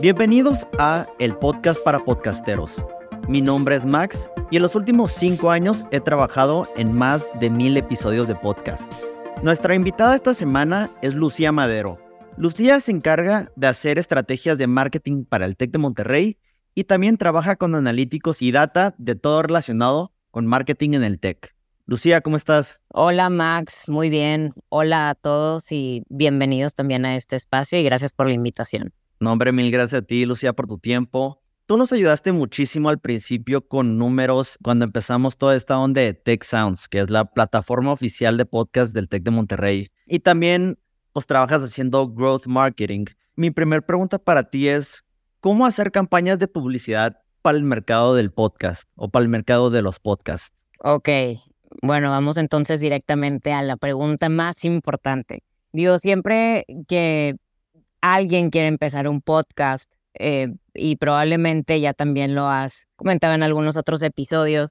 Bienvenidos a El Podcast para Podcasteros. Mi nombre es Max y en los últimos cinco años he trabajado en más de mil episodios de podcast. Nuestra invitada esta semana es Lucía Madero. Lucía se encarga de hacer estrategias de marketing para el TEC de Monterrey y también trabaja con analíticos y data de todo relacionado con marketing en el TEC. Lucía, ¿cómo estás? Hola Max, muy bien. Hola a todos y bienvenidos también a este espacio y gracias por la invitación. No, hombre, mil gracias a ti, Lucía, por tu tiempo. Tú nos ayudaste muchísimo al principio con números cuando empezamos toda esta onda de Tech Sounds, que es la plataforma oficial de podcast del Tech de Monterrey. Y también, pues, trabajas haciendo growth marketing. Mi primera pregunta para ti es, ¿cómo hacer campañas de publicidad para el mercado del podcast o para el mercado de los podcasts? Ok, bueno, vamos entonces directamente a la pregunta más importante. Digo, siempre que alguien quiere empezar un podcast, eh, y probablemente ya también lo has comentado en algunos otros episodios,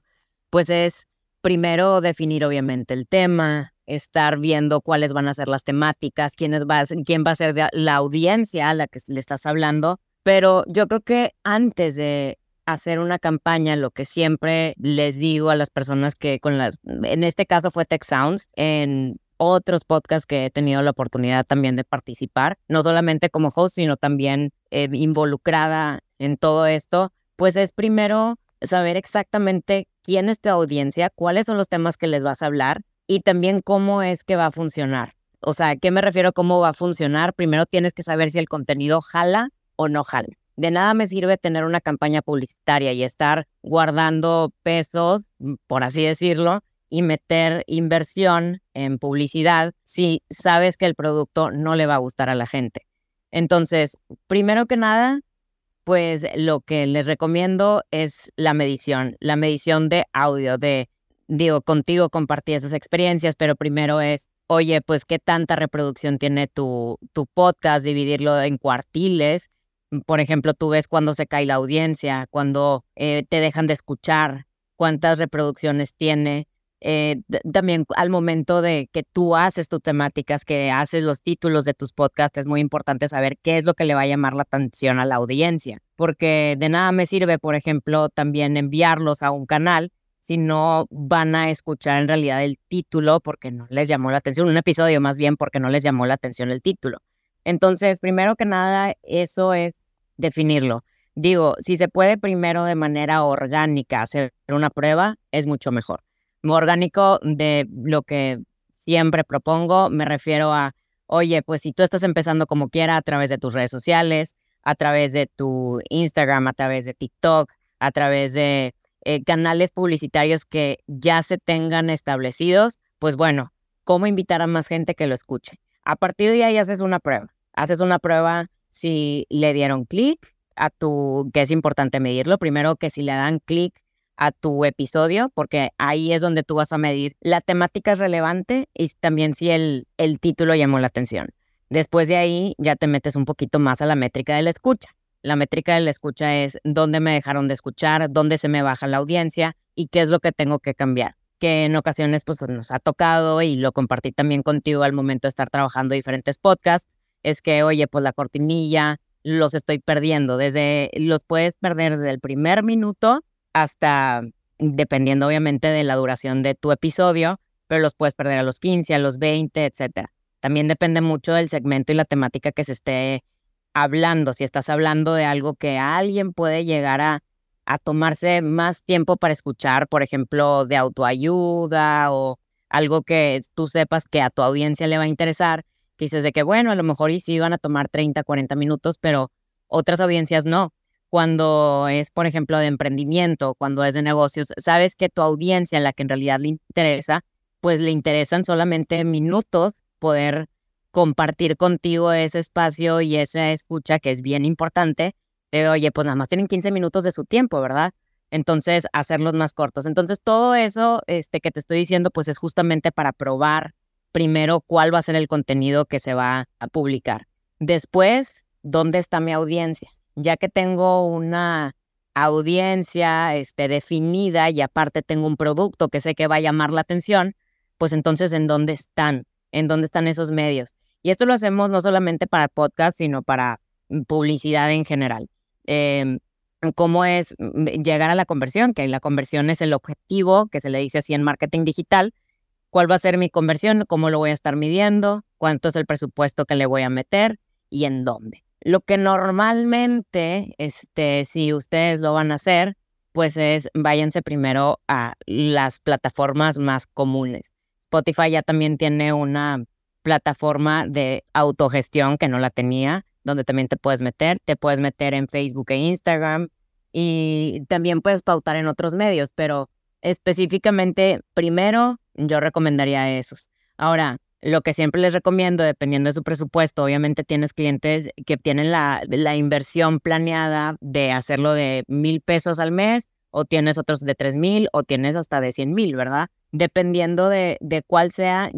pues es primero definir obviamente el tema, estar viendo cuáles van a ser las temáticas, quién va, quién va a ser la audiencia a la que le estás hablando. Pero yo creo que antes de hacer una campaña, lo que siempre les digo a las personas que con las, en este caso fue Tech Sounds, en otros podcasts que he tenido la oportunidad también de participar, no solamente como host, sino también eh, involucrada en todo esto, pues es primero saber exactamente quién es tu audiencia, cuáles son los temas que les vas a hablar y también cómo es que va a funcionar. O sea, ¿qué me refiero cómo va a funcionar? Primero tienes que saber si el contenido jala o no jala. De nada me sirve tener una campaña publicitaria y estar guardando pesos, por así decirlo, y meter inversión en publicidad si sabes que el producto no le va a gustar a la gente. Entonces, primero que nada, pues lo que les recomiendo es la medición, la medición de audio, de, digo, contigo compartí esas experiencias, pero primero es, oye, pues qué tanta reproducción tiene tu, tu podcast, dividirlo en cuartiles. Por ejemplo, tú ves cuando se cae la audiencia, cuando eh, te dejan de escuchar, cuántas reproducciones tiene, eh, también al momento de que tú haces tus temáticas, que haces los títulos de tus podcasts, es muy importante saber qué es lo que le va a llamar la atención a la audiencia, porque de nada me sirve, por ejemplo, también enviarlos a un canal si no van a escuchar en realidad el título porque no les llamó la atención, un episodio más bien porque no les llamó la atención el título. Entonces, primero que nada, eso es definirlo. Digo, si se puede primero de manera orgánica hacer una prueba, es mucho mejor orgánico de lo que siempre propongo, me refiero a, oye, pues si tú estás empezando como quiera a través de tus redes sociales, a través de tu Instagram, a través de TikTok, a través de eh, canales publicitarios que ya se tengan establecidos, pues bueno, ¿cómo invitar a más gente que lo escuche? A partir de ahí haces una prueba. Haces una prueba si le dieron clic a tu, que es importante medirlo, primero que si le dan clic a tu episodio, porque ahí es donde tú vas a medir la temática es relevante y también si el, el título llamó la atención. Después de ahí ya te metes un poquito más a la métrica de la escucha. La métrica de la escucha es dónde me dejaron de escuchar, dónde se me baja la audiencia y qué es lo que tengo que cambiar. Que en ocasiones pues nos ha tocado y lo compartí también contigo al momento de estar trabajando diferentes podcasts, es que oye, pues la cortinilla los estoy perdiendo. Desde los puedes perder desde el primer minuto hasta, dependiendo obviamente de la duración de tu episodio, pero los puedes perder a los 15, a los 20, etc. También depende mucho del segmento y la temática que se esté hablando. Si estás hablando de algo que alguien puede llegar a, a tomarse más tiempo para escuchar, por ejemplo, de autoayuda o algo que tú sepas que a tu audiencia le va a interesar, dices de que, bueno, a lo mejor y sí van a tomar 30, 40 minutos, pero otras audiencias no cuando es, por ejemplo, de emprendimiento, cuando es de negocios, sabes que tu audiencia, la que en realidad le interesa, pues le interesan solamente minutos poder compartir contigo ese espacio y esa escucha que es bien importante. De, oye, pues nada más tienen 15 minutos de su tiempo, ¿verdad? Entonces, hacerlos más cortos. Entonces, todo eso este, que te estoy diciendo, pues es justamente para probar primero cuál va a ser el contenido que se va a publicar. Después, ¿dónde está mi audiencia? Ya que tengo una audiencia este, definida y aparte tengo un producto que sé que va a llamar la atención, pues entonces ¿en dónde están? ¿En dónde están esos medios? Y esto lo hacemos no solamente para podcast, sino para publicidad en general. Em, ¿Cómo es mm, llegar a la conversión? Que la conversión es el objetivo que se le dice así en marketing digital. ¿Cuál va a ser mi conversión? ¿Cómo lo voy a estar midiendo? ¿Cuánto es el presupuesto que le voy a meter? ¿Y en dónde? Lo que normalmente, este, si ustedes lo van a hacer, pues es váyanse primero a las plataformas más comunes. Spotify ya también tiene una plataforma de autogestión que no la tenía, donde también te puedes meter, te puedes meter en Facebook e Instagram y también puedes pautar en otros medios, pero específicamente primero yo recomendaría esos. Ahora, lo que siempre les recomiendo, dependiendo de su presupuesto, obviamente tienes clientes que tienen la, la inversión planeada de hacerlo de mil pesos al mes, o tienes otros de tres mil, o tienes hasta de cien mil, ¿verdad? Dependiendo de, de cuál sea,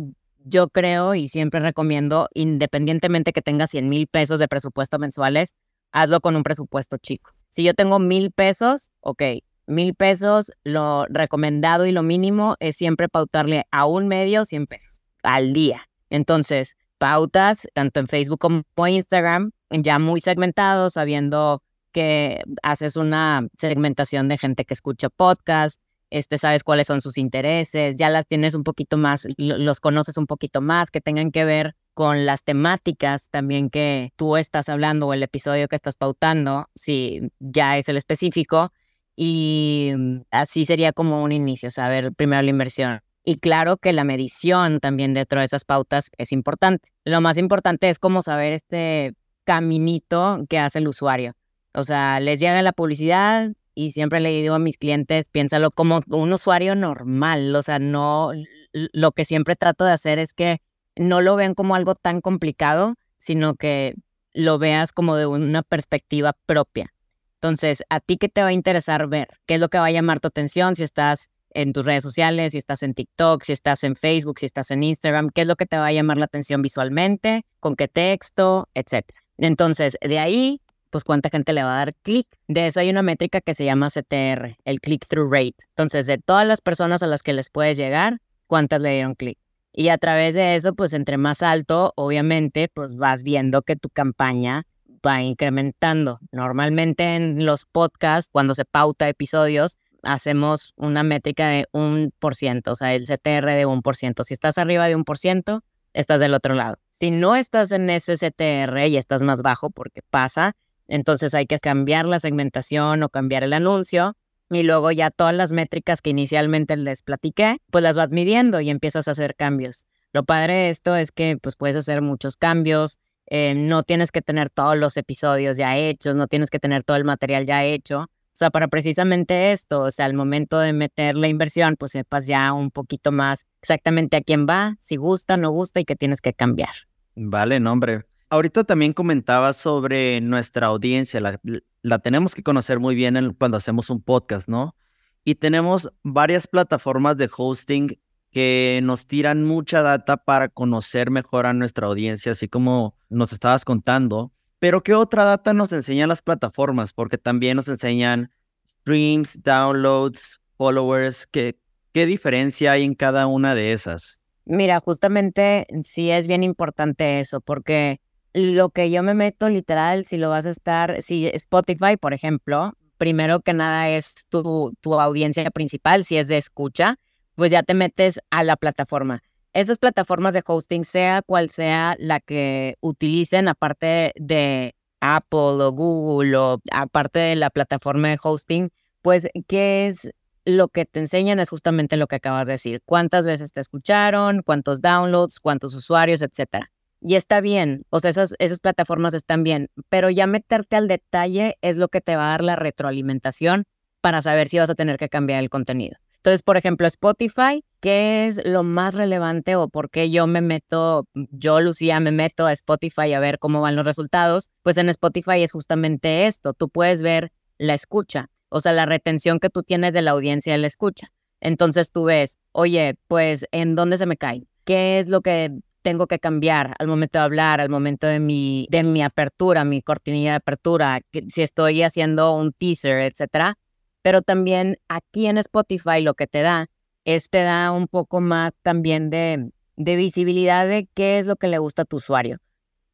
yo creo y siempre recomiendo, independientemente que tengas 100 mil pesos de presupuesto mensuales, hazlo con un presupuesto chico. Si yo tengo mil pesos, ok, mil pesos, lo recomendado y lo mínimo es siempre pautarle a un medio 100 pesos al día. Entonces, pautas tanto en Facebook como en Instagram, ya muy segmentados, sabiendo que haces una segmentación de gente que escucha podcast, este, sabes cuáles son sus intereses, ya las tienes un poquito más, los conoces un poquito más, que tengan que ver con las temáticas también que tú estás hablando o el episodio que estás pautando, si ya es el específico, y así sería como un inicio, saber primero la inversión. Y claro que la medición también dentro de esas pautas es importante. Lo más importante es como saber este caminito que hace el usuario. O sea, les llega la publicidad y siempre le digo a mis clientes, piénsalo como un usuario normal. O sea, no, lo que siempre trato de hacer es que no lo vean como algo tan complicado, sino que lo veas como de una perspectiva propia. Entonces, ¿a ti qué te va a interesar ver? ¿Qué es lo que va a llamar tu atención si estás en tus redes sociales, si estás en TikTok, si estás en Facebook, si estás en Instagram, qué es lo que te va a llamar la atención visualmente, con qué texto, etcétera. Entonces, de ahí, pues cuánta gente le va a dar clic. De eso hay una métrica que se llama CTR, el click-through rate. Entonces, de todas las personas a las que les puedes llegar, ¿cuántas le dieron clic? Y a través de eso, pues entre más alto, obviamente, pues vas viendo que tu campaña va incrementando. Normalmente en los podcasts, cuando se pauta episodios, hacemos una métrica de un por ciento, o sea, el CTR de un por ciento. Si estás arriba de un por ciento, estás del otro lado. Si no estás en ese CTR y estás más bajo, porque pasa, entonces hay que cambiar la segmentación o cambiar el anuncio. Y luego ya todas las métricas que inicialmente les platiqué, pues las vas midiendo y empiezas a hacer cambios. Lo padre de esto es que pues puedes hacer muchos cambios, eh, no tienes que tener todos los episodios ya hechos, no tienes que tener todo el material ya hecho, o sea, para precisamente esto, o sea, al momento de meter la inversión, pues sepas ya un poquito más exactamente a quién va, si gusta, no gusta y qué tienes que cambiar. Vale, no, hombre. Ahorita también comentaba sobre nuestra audiencia, la, la tenemos que conocer muy bien cuando hacemos un podcast, ¿no? Y tenemos varias plataformas de hosting que nos tiran mucha data para conocer mejor a nuestra audiencia, así como nos estabas contando. Pero ¿qué otra data nos enseñan las plataformas? Porque también nos enseñan streams, downloads, followers. ¿Qué, qué diferencia hay en cada una de esas? Mira, justamente sí es bien importante eso, porque lo que yo me meto literal, si lo vas a estar, si Spotify, por ejemplo, primero que nada es tu, tu audiencia principal, si es de escucha, pues ya te metes a la plataforma estas plataformas de hosting, sea cual sea la que utilicen, aparte de Apple o Google o aparte de la plataforma de hosting, pues, ¿qué es lo que te enseñan? Es justamente lo que acabas de decir. ¿Cuántas veces te escucharon? ¿Cuántos downloads? ¿Cuántos usuarios? Etcétera. Y está bien, o sea, esas, esas plataformas están bien, pero ya meterte al detalle es lo que te va a dar la retroalimentación para saber si vas a tener que cambiar el contenido. Entonces, por ejemplo, Spotify, ¿qué es lo más relevante o por qué yo me meto, yo Lucía me meto a Spotify a ver cómo van los resultados? Pues en Spotify es justamente esto, tú puedes ver la escucha, o sea, la retención que tú tienes de la audiencia de la escucha. Entonces tú ves, oye, pues, ¿en dónde se me cae? ¿Qué es lo que tengo que cambiar al momento de hablar, al momento de mi, de mi apertura, mi cortinilla de apertura, si estoy haciendo un teaser, etcétera? Pero también aquí en Spotify lo que te da es te da un poco más también de, de visibilidad de qué es lo que le gusta a tu usuario.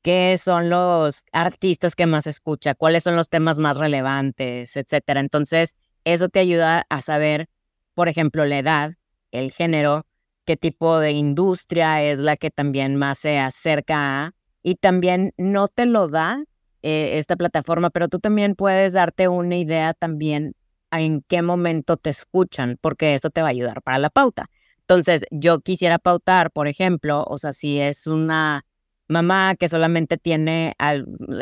qué son los artistas que más escucha, cuáles son los temas más relevantes, etcétera. Entonces, eso te ayuda a saber, por ejemplo, la edad, el género, qué tipo de industria es la que también más se acerca a, y también no te lo da eh, esta plataforma, pero tú también puedes darte una idea también en qué momento te escuchan, porque esto te va a ayudar para la pauta. Entonces, yo quisiera pautar, por ejemplo, o sea, si es una mamá que solamente tiene,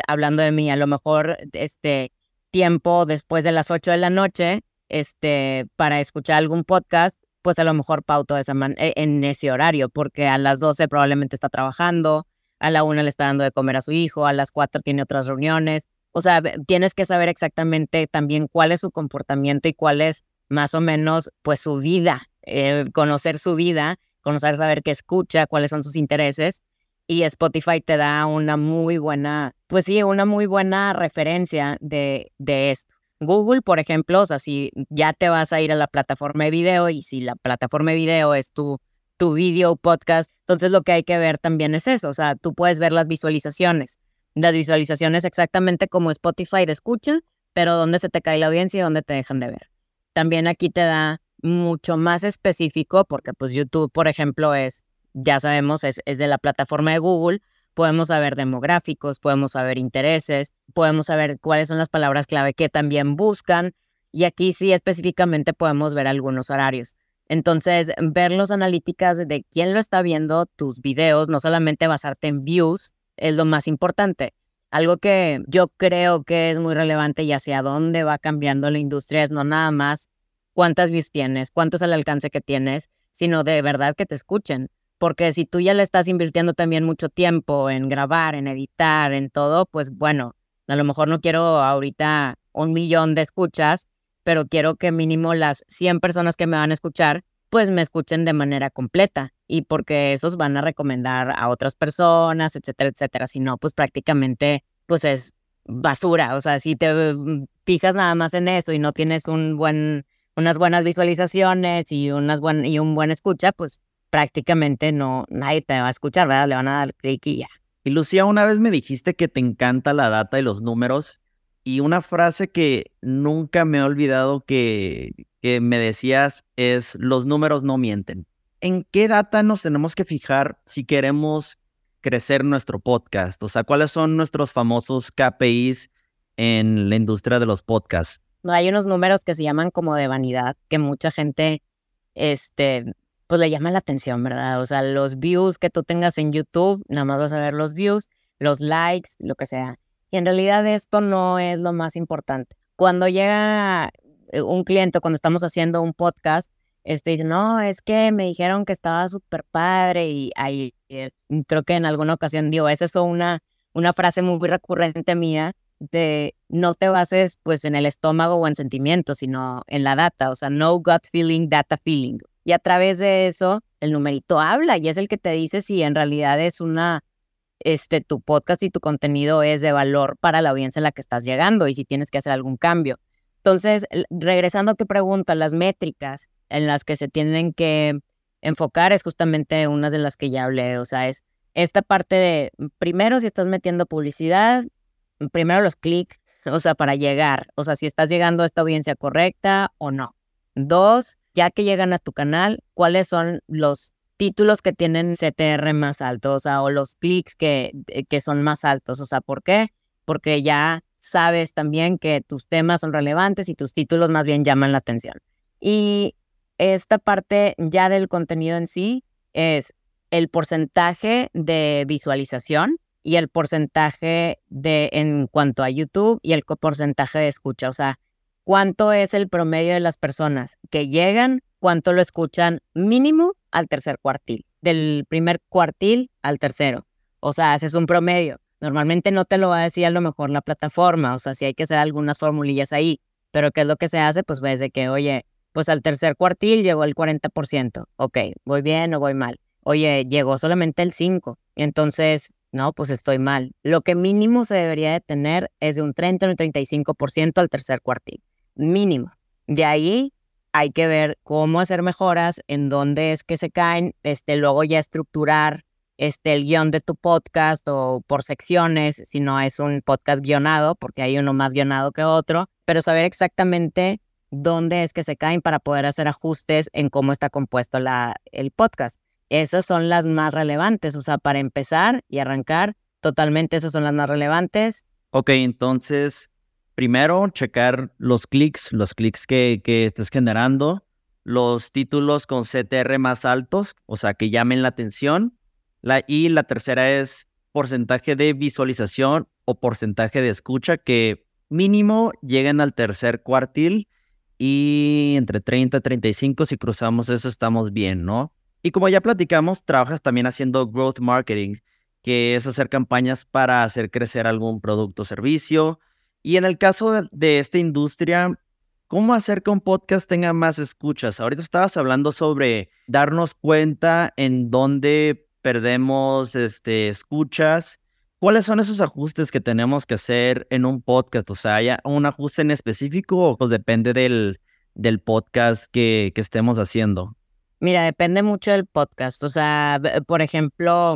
hablando de mí, a lo mejor este tiempo después de las 8 de la noche, este, para escuchar algún podcast, pues a lo mejor pauto esa e, en ese horario, porque a las 12 probablemente está trabajando, a la 1 le está dando de comer a su hijo, a las 4 tiene otras reuniones. O sea, tienes que saber exactamente también cuál es su comportamiento y cuál es más o menos pues su vida, eh, conocer su vida, conocer, saber qué escucha, cuáles son sus intereses. Y Spotify te da una muy buena, pues sí, una muy buena referencia de, de esto. Google, por ejemplo, o sea, si ya te vas a ir a la plataforma de video y si la plataforma de video es tu, tu video podcast, entonces lo que hay que ver también es eso, o sea, tú puedes ver las visualizaciones, las visualizaciones exactamente como Spotify de escucha, pero dónde se te cae la audiencia y dónde te dejan de ver. También aquí te da mucho más específico, porque pues YouTube, por ejemplo, es, ya sabemos, es, es de la plataforma de Google, podemos saber demográficos, podemos saber intereses, podemos saber cuáles son las palabras clave que también buscan y aquí sí específicamente podemos ver algunos horarios. Entonces, ver las analíticas de quién lo está viendo tus videos, no solamente basarte en views, es lo más importante. Algo que yo creo que es muy relevante y hacia dónde va cambiando la industria es no nada más cuántas views tienes, cuánto es el alcance que tienes, sino de verdad que te escuchen. Porque si tú ya le estás invirtiendo también mucho tiempo en grabar, en editar, en todo, pues bueno, a lo mejor no quiero ahorita un millón de escuchas, pero quiero que mínimo las 100 personas que me van a escuchar, pues me escuchen de manera completa y porque esos van a recomendar a otras personas, etcétera, etcétera. Si no, pues prácticamente, pues es basura. O sea, si te mm, fijas nada más en eso y no tienes un buen, unas buenas visualizaciones y, unas buen, y un buen escucha, pues prácticamente no, nadie te va a escuchar, ¿verdad? Le van a dar clic y ya. Y Lucía, una vez me dijiste que te encanta la data y los números. Y una frase que nunca me he olvidado que, que me decías es, los números no mienten. ¿En qué data nos tenemos que fijar si queremos crecer nuestro podcast? O sea, ¿cuáles son nuestros famosos KPIs en la industria de los podcasts? No, hay unos números que se llaman como de vanidad, que mucha gente este, pues le llama la atención, ¿verdad? O sea, los views que tú tengas en YouTube, nada más vas a ver los views, los likes, lo que sea. Y en realidad esto no es lo más importante. Cuando llega un cliente, cuando estamos haciendo un podcast, este dice, no, es que me dijeron que estaba súper padre y ahí eh, creo que en alguna ocasión digo, esa es una, una frase muy recurrente mía de no te bases pues en el estómago o en sentimientos, sino en la data, o sea, no gut feeling, data feeling. Y a través de eso, el numerito habla y es el que te dice si en realidad es una, este, tu podcast y tu contenido es de valor para la audiencia en la que estás llegando y si tienes que hacer algún cambio. Entonces, regresando a tu pregunta, las métricas en las que se tienen que enfocar es justamente una de las que ya hablé, o sea, es esta parte de, primero, si estás metiendo publicidad, primero los clics, o sea, para llegar, o sea, si estás llegando a esta audiencia correcta o no. Dos, ya que llegan a tu canal, cuáles son los títulos que tienen CTR más altos o, los clics que, eh, que son más altos. O sea, ¿por qué? Porque ya sabes también que tus temas son relevantes y tus títulos más bien llaman la atención. Y esta parte ya del contenido en sí es el porcentaje de visualización y el porcentaje de en cuanto a YouTube y el porcentaje de escucha. O sea, cuánto es el promedio de las personas que llegan, cuánto lo escuchan mínimo al tercer cuartil, del primer cuartil al tercero. O sea, haces un promedio. Normalmente no te lo va a decir a lo mejor la plataforma, o sea, si hay que hacer algunas formulillas ahí, pero ¿qué es lo que se hace? Pues ves de que, oye, pues al tercer cuartil llegó el 40%, ok, voy bien o voy mal. Oye, llegó solamente el 5, entonces, no, pues estoy mal. Lo que mínimo se debería de tener es de un 30 o un 35% al tercer cuartil mínimo. De ahí hay que ver cómo hacer mejoras, en dónde es que se caen, este, luego ya estructurar este, el guion de tu podcast o por secciones, si no es un podcast guionado, porque hay uno más guionado que otro, pero saber exactamente dónde es que se caen para poder hacer ajustes en cómo está compuesto la, el podcast. Esas son las más relevantes, o sea, para empezar y arrancar, totalmente esas son las más relevantes. Ok, entonces, primero checar los clics, los clics que, que estés generando, los títulos con CTR más altos, o sea, que llamen la atención. La, y la tercera es porcentaje de visualización o porcentaje de escucha que mínimo lleguen al tercer cuartil y entre 30 y 35, si cruzamos eso, estamos bien, ¿no? Y como ya platicamos, trabajas también haciendo growth marketing, que es hacer campañas para hacer crecer algún producto o servicio. Y en el caso de, esta industria, ¿cómo hacer que un podcast tenga más escuchas? Ahorita estabas hablando sobre darnos cuenta en dónde perdemos este, escuchas. ¿Cuáles son esos ajustes que tenemos que hacer en un podcast? O sea, ¿hay un ajuste en específico o pues, depende del, del podcast que, que estemos haciendo? Mira, depende mucho del podcast. O sea, por ejemplo,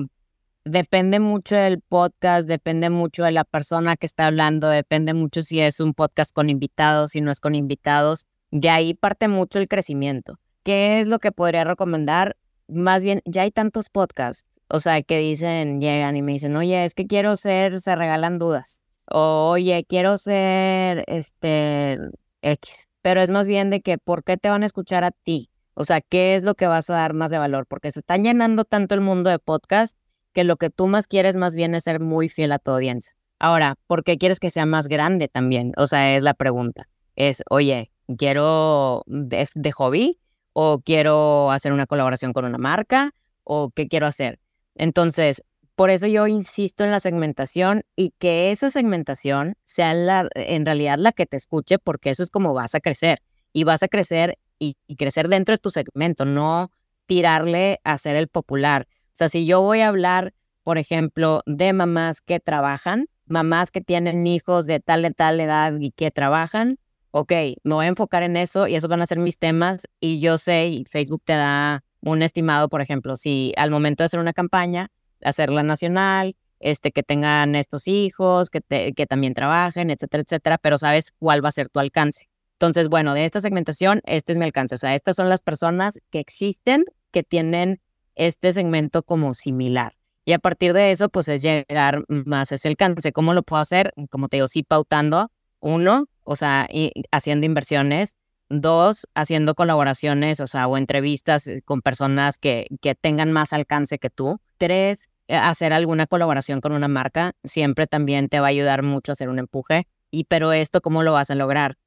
depende mucho del podcast, depende mucho de la persona que está hablando, depende mucho si es un podcast con invitados, si no es con invitados. De ahí parte mucho el crecimiento. ¿Qué es lo que podría recomendar? Más bien, ya hay tantos podcasts o sea, que dicen, llegan y me dicen, oye, es que quiero ser, se regalan dudas. O, oye, quiero ser, este, X. Pero es más bien de que, ¿por qué te van a escuchar a ti? O sea, ¿qué es lo que vas a dar más de valor? Porque se está llenando tanto el mundo de podcast que lo que tú más quieres más bien es ser muy fiel a tu audiencia. Ahora, ¿por qué quieres que sea más grande también? O sea, es la pregunta. Es, oye, quiero de, de hobby o quiero hacer una colaboración con una marca o qué quiero hacer. Entonces, por eso yo insisto en la segmentación y que esa segmentación sea la, en realidad la que te escuche, porque eso es como vas a crecer. Y vas a crecer y, crecer dentro de tu segmento, no tirarle a ser el popular. O sea, si yo voy a hablar, por ejemplo, de mamás que trabajan, mamás que tienen hijos de tal de tal edad y que trabajan, ok, me voy a enfocar en eso y esos van a ser mis temas y yo sé, y Facebook te da un estimado, por ejemplo, si al momento de hacer una campaña, hacerla nacional, este, que tengan estos hijos, que, que también trabajen, etcétera, etcétera, pero sabes cuál va a ser tu alcance. Entonces, bueno, de esta segmentación, este es mi alcance. O sea, estas son las personas que existen que tienen este segmento como similar. Y a partir de eso, pues es llegar más a ese alcance. ¿Cómo lo puedo hacer? Como te digo, sí pautando. Uno, o sea, haciendo inversiones. Dos, haciendo colaboraciones, o sea, o entrevistas eh, con personas que, que tengan más alcance que tú. Tres, eh, hacer alguna colaboración con una marca. Siempre también te va a ayudar mucho a hacer un empuje. Y pero esto, ¿cómo lo vas a lograr?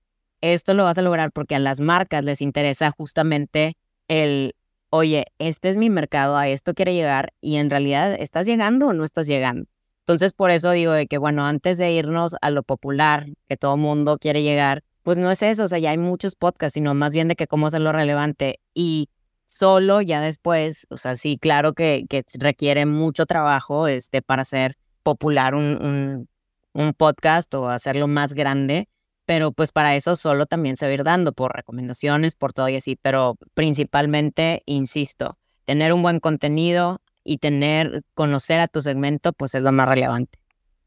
Esto lo vas a lograr porque a las marcas les interesa justamente el, oye, este es mi mercado, a esto quiere llegar y en realidad estás llegando o no estás llegando. Entonces, por eso digo de que, bueno, antes de irnos a lo popular, que todo mundo quiere llegar, pues no es eso, o sea, ya hay muchos podcasts, sino más bien de que cómo hacerlo relevante. Y solo ya después, o sea, sí, claro que, que requiere mucho trabajo este, para hacer popular un, un, un podcast o hacerlo más grande, pero pues para eso solo también se va a ir dando por recomendaciones, por todo y así, pero principalmente, insisto, tener un buen contenido y tener, conocer a tu segmento, pues es lo más relevante.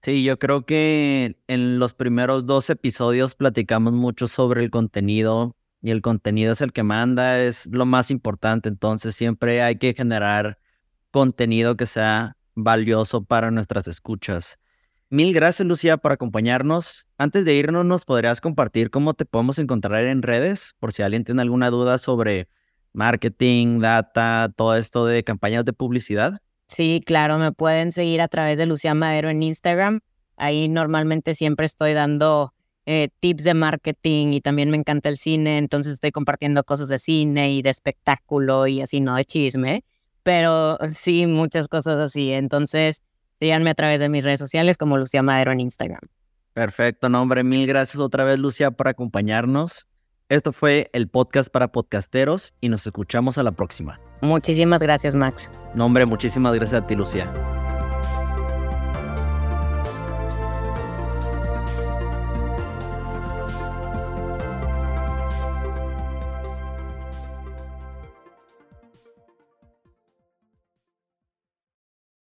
Sí, yo creo que en los primeros dos episodios platicamos mucho sobre el contenido y el contenido es el que manda, es lo más importante, entonces siempre hay que generar contenido que sea valioso para nuestras escuchas. Mil gracias, Lucía, por acompañarnos. Antes de irnos, ¿nos podrías compartir cómo te podemos encontrar en redes? Por si alguien tiene alguna duda sobre marketing, data, todo esto de campañas de publicidad. Sí, claro, me pueden seguir a través de Lucía Madero en Instagram. Ahí normalmente siempre estoy dando eh, tips de marketing y también me encanta el cine, entonces estoy compartiendo cosas de cine y de espectáculo y así, no de chisme, pero sí, muchas cosas así. Entonces, síganme a través de mis redes sociales como Lucía Madero en Instagram. Perfecto, nombre. Mil gracias otra vez, Lucía, por acompañarnos. Esto fue el podcast para podcasteros y nos escuchamos a la próxima. Muchísimas gracias, Max. No, hombre, muchísimas gracias a ti, Lucía.